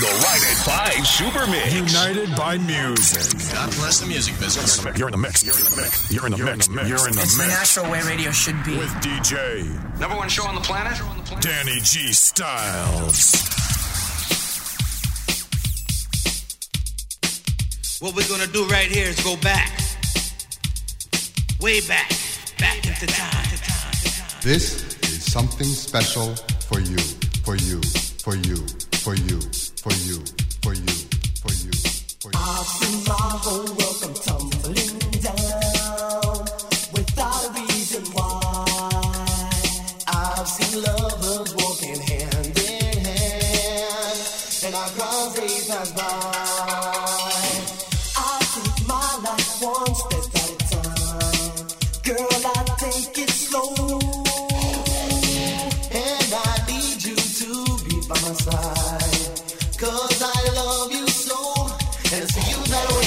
The Right at 5 Super Mix. United by music. God bless the music business. You're in the mix. You're in the mix. You're in the mix. You're in the mix. You're in the mix. It's the natural way radio should be. With DJ. Number one show on the planet. Danny G. Styles. What we're gonna do right here is go back. Way back. Back into time. This is something special for you, for you, for you, for you, for you for you, for you, for you, for you. I've seen my whole world come tumbling. And so you know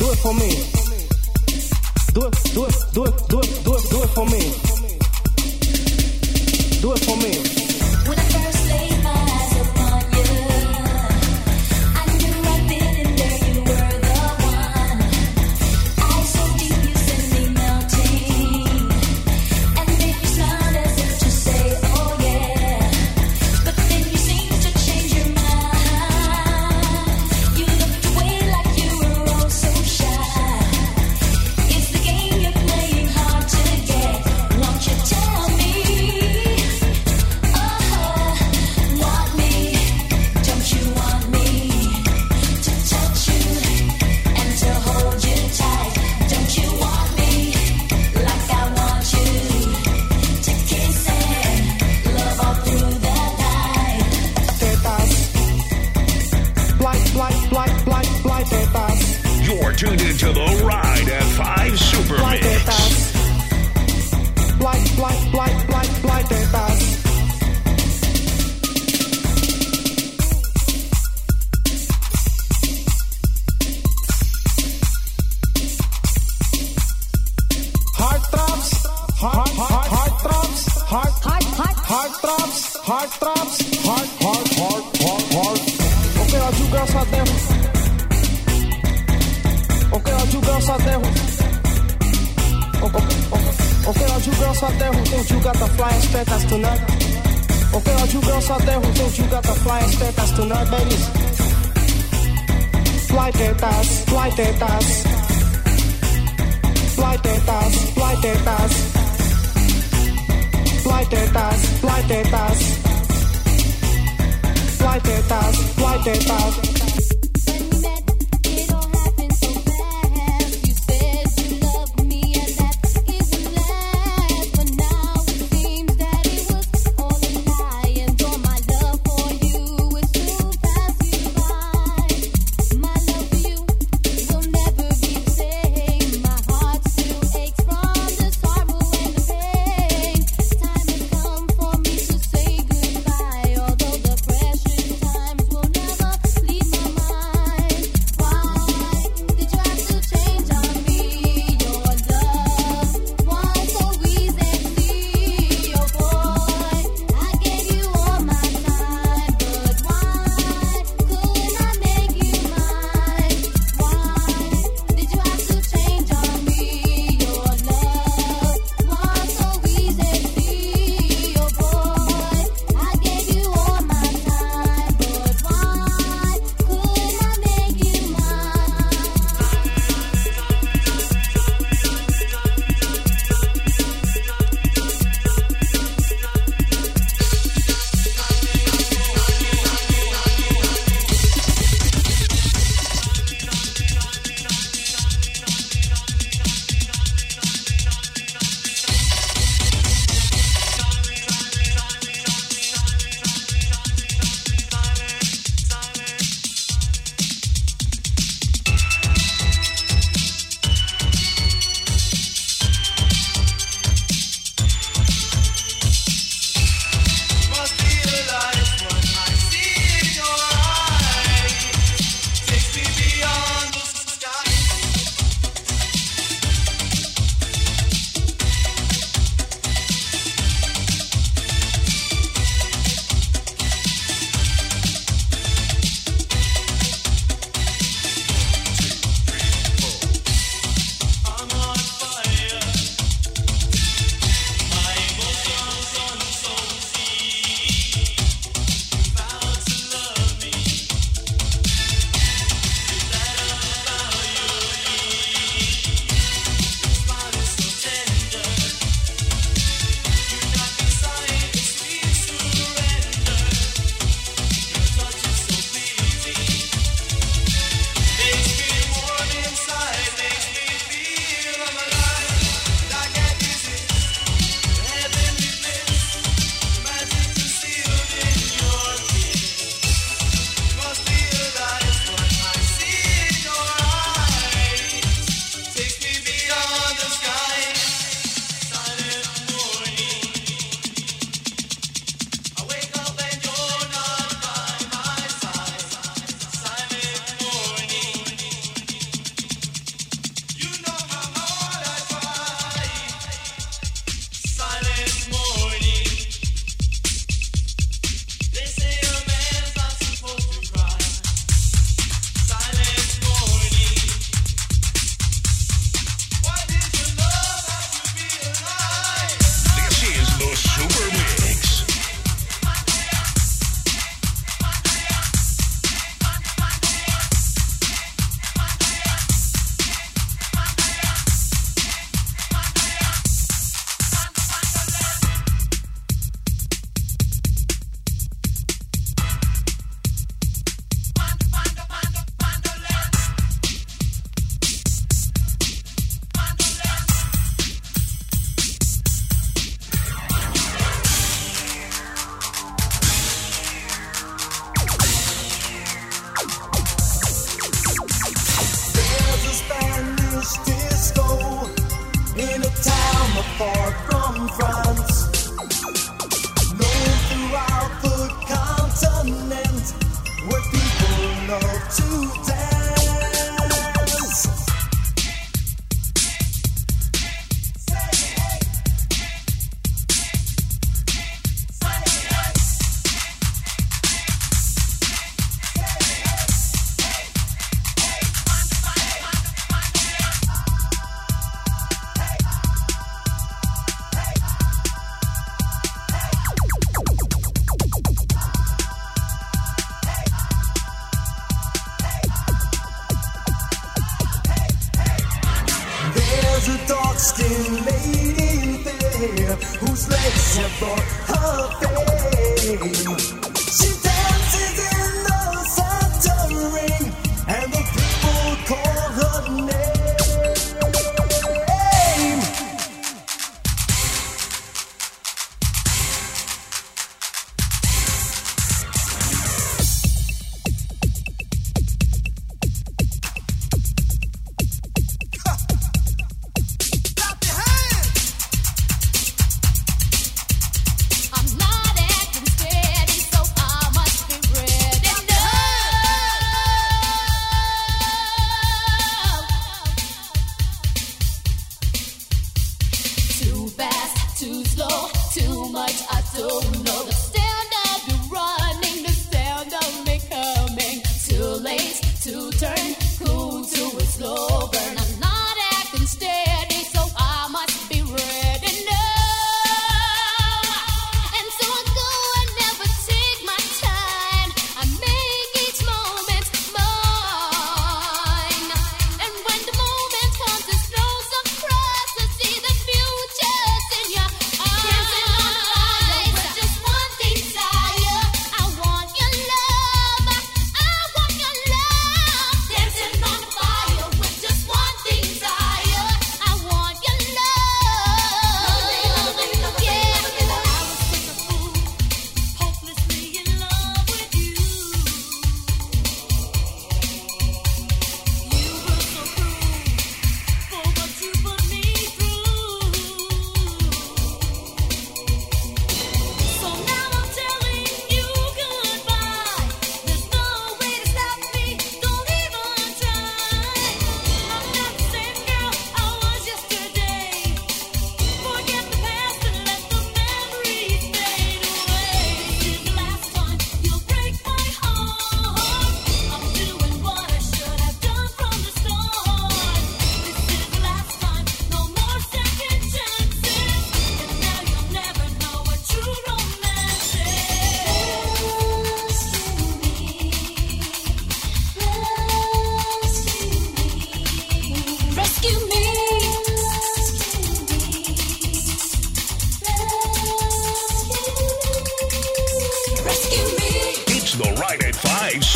do it for me. Do it, do it, do it, do it, do it, do it for me. Do it for me.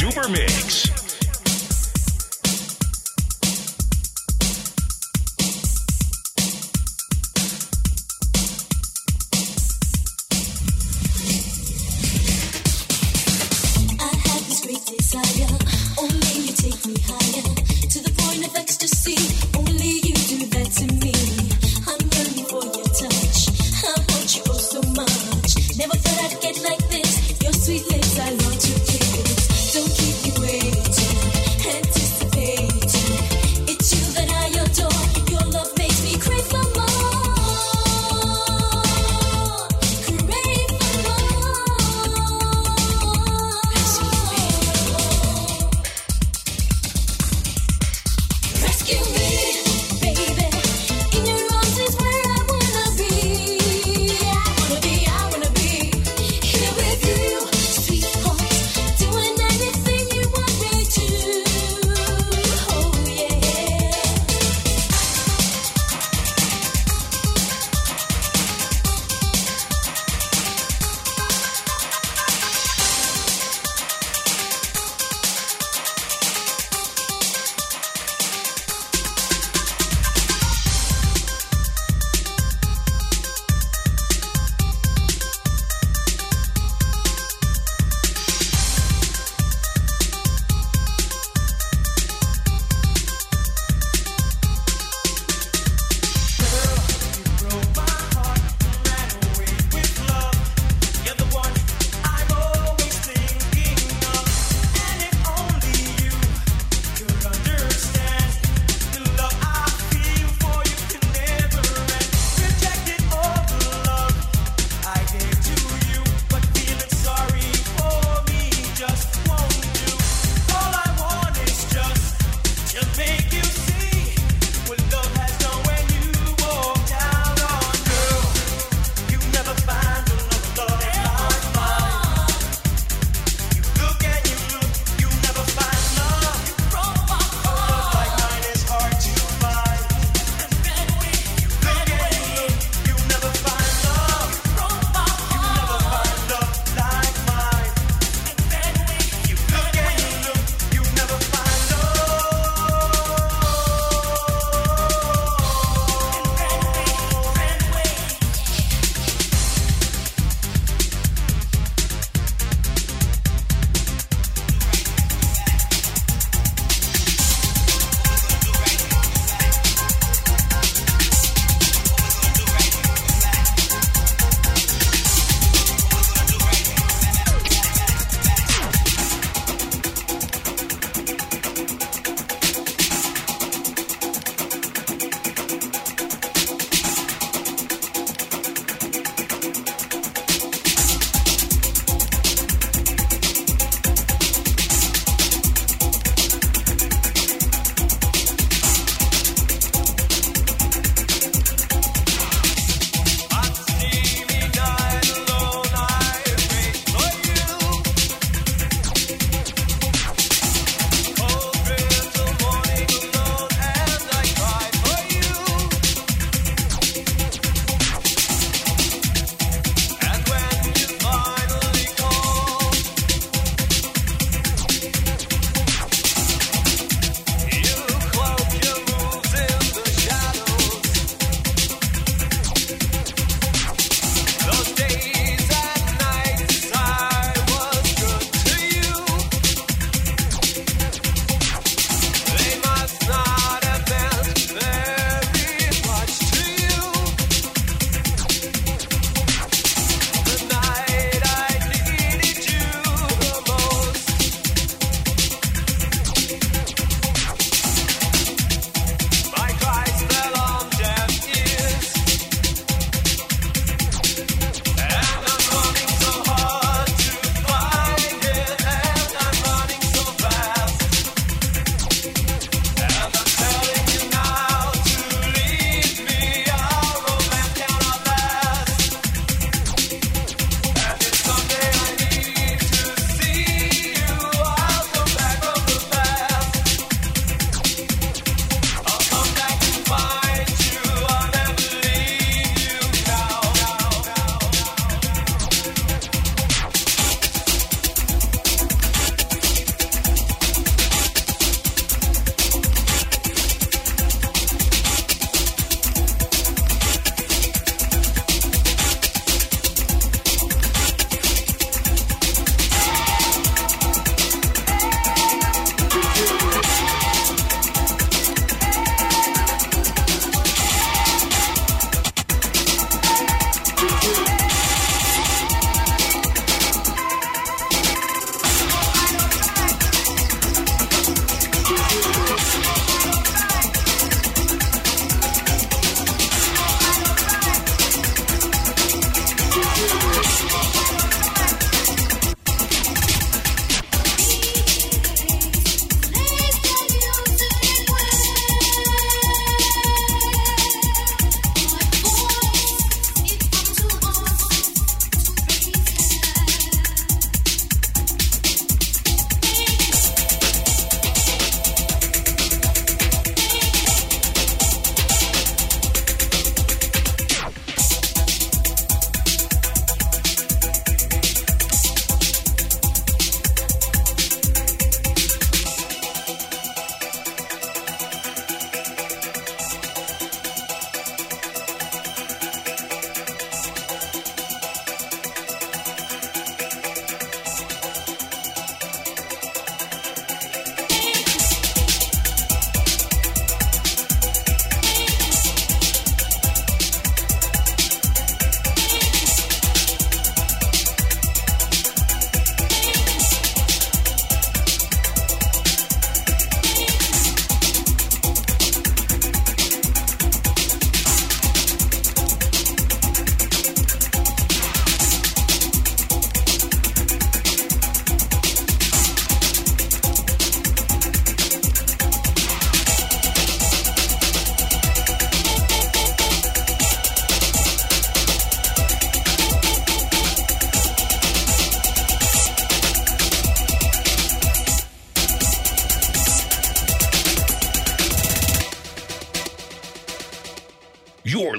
Super Mix.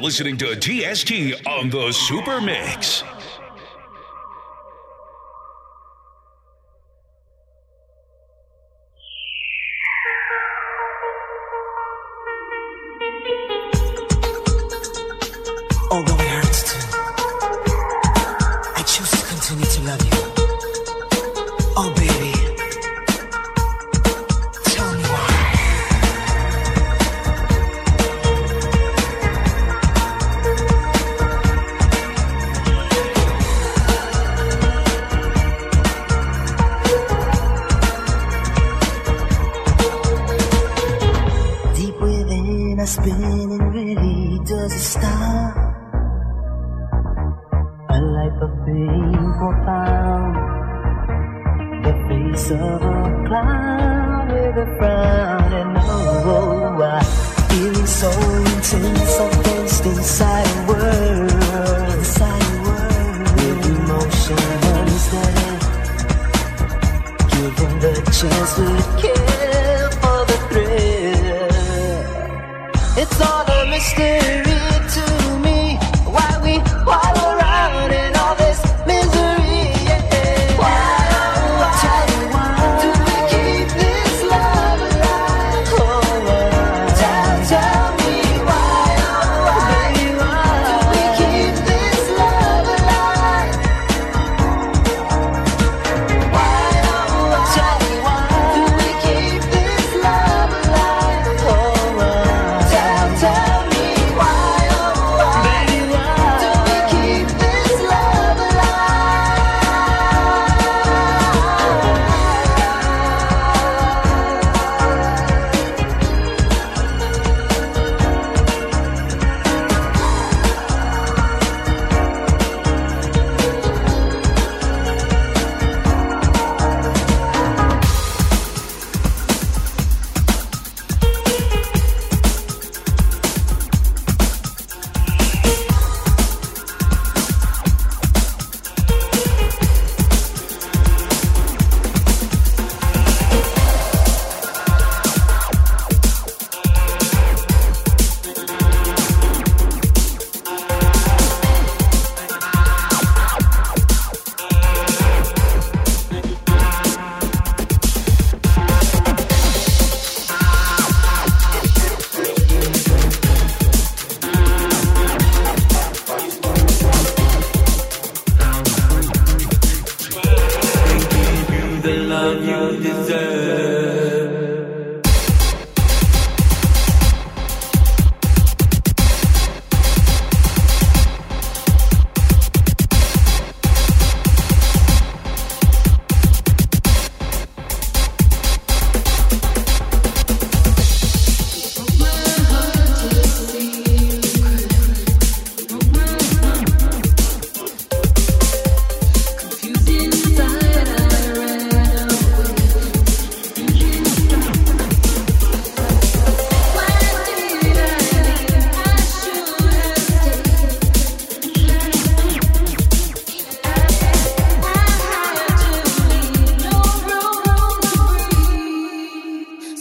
listening to TST on the Super Mix.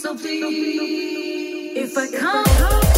So please, if I can't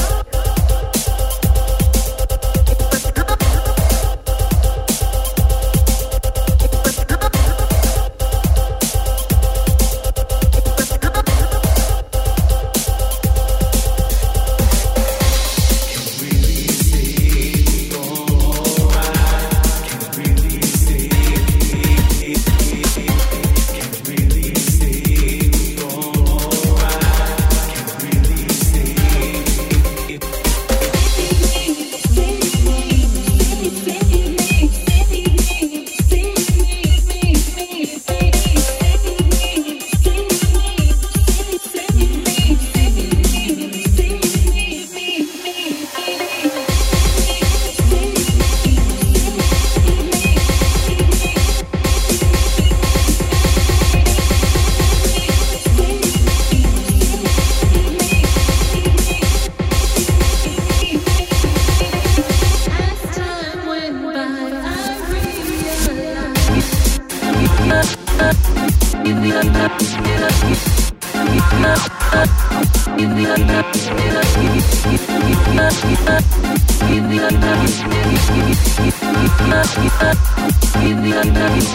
Thank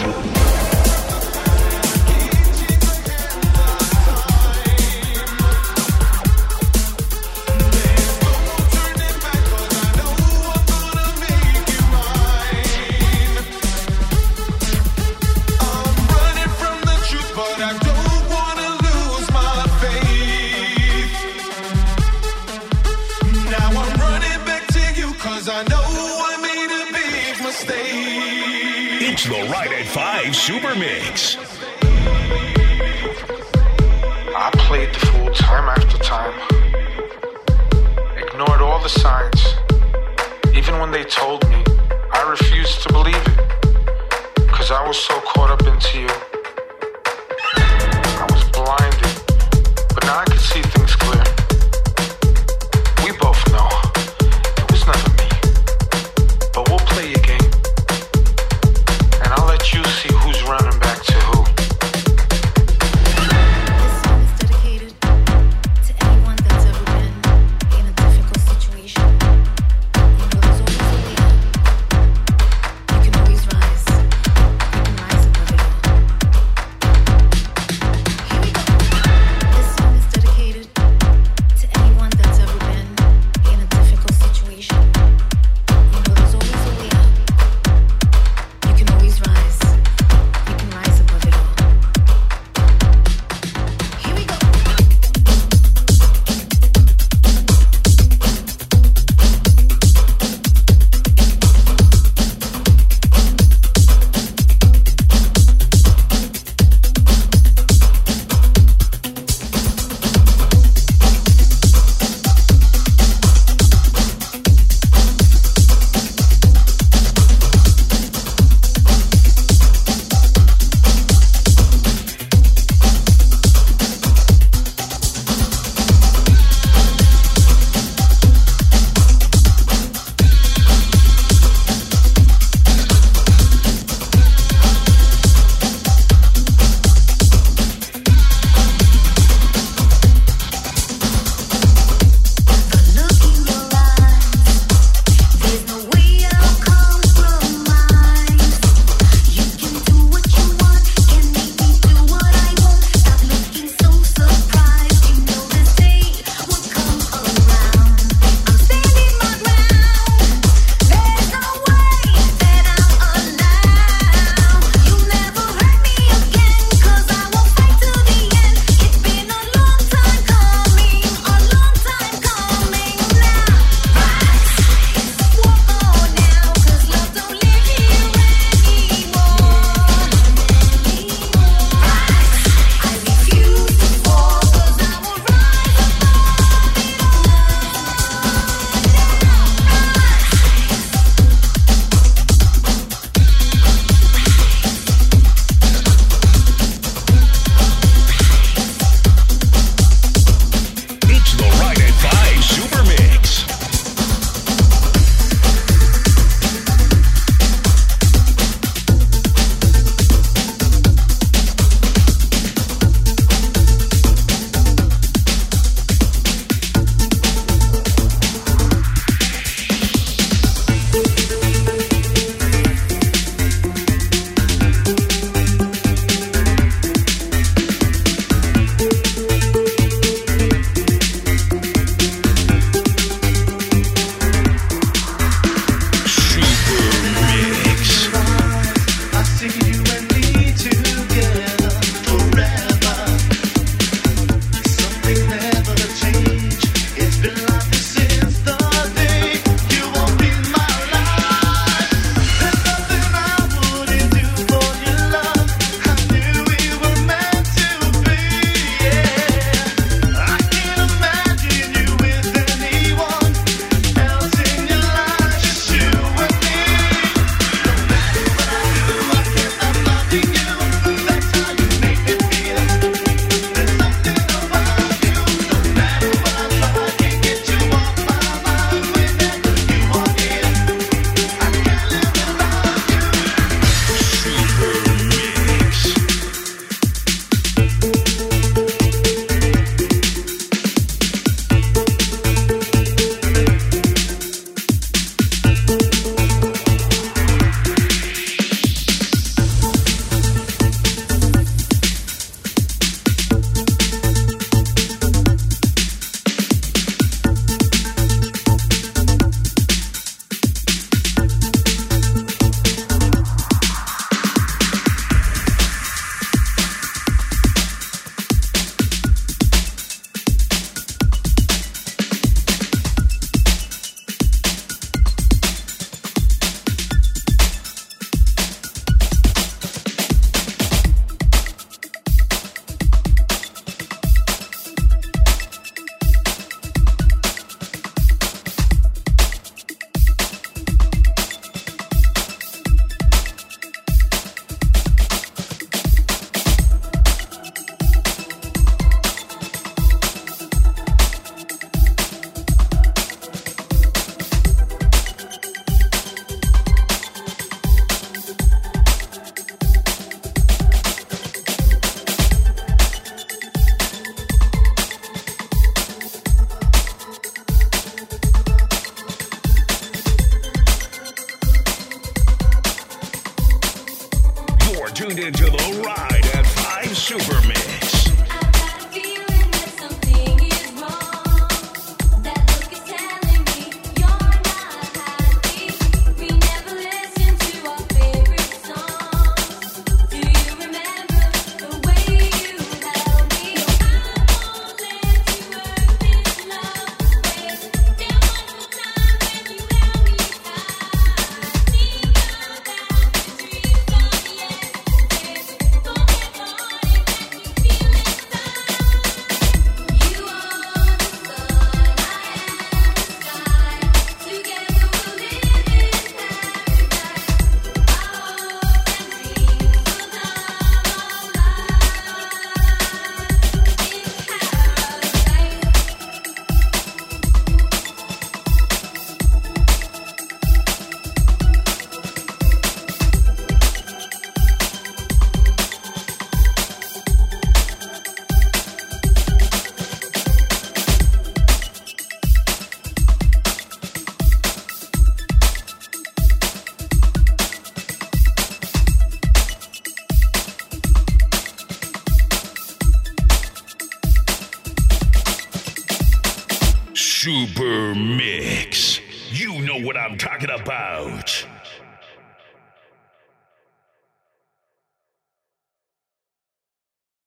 you. the signs. Even when they told me, I refused to believe it. Cause I was so caught up into you.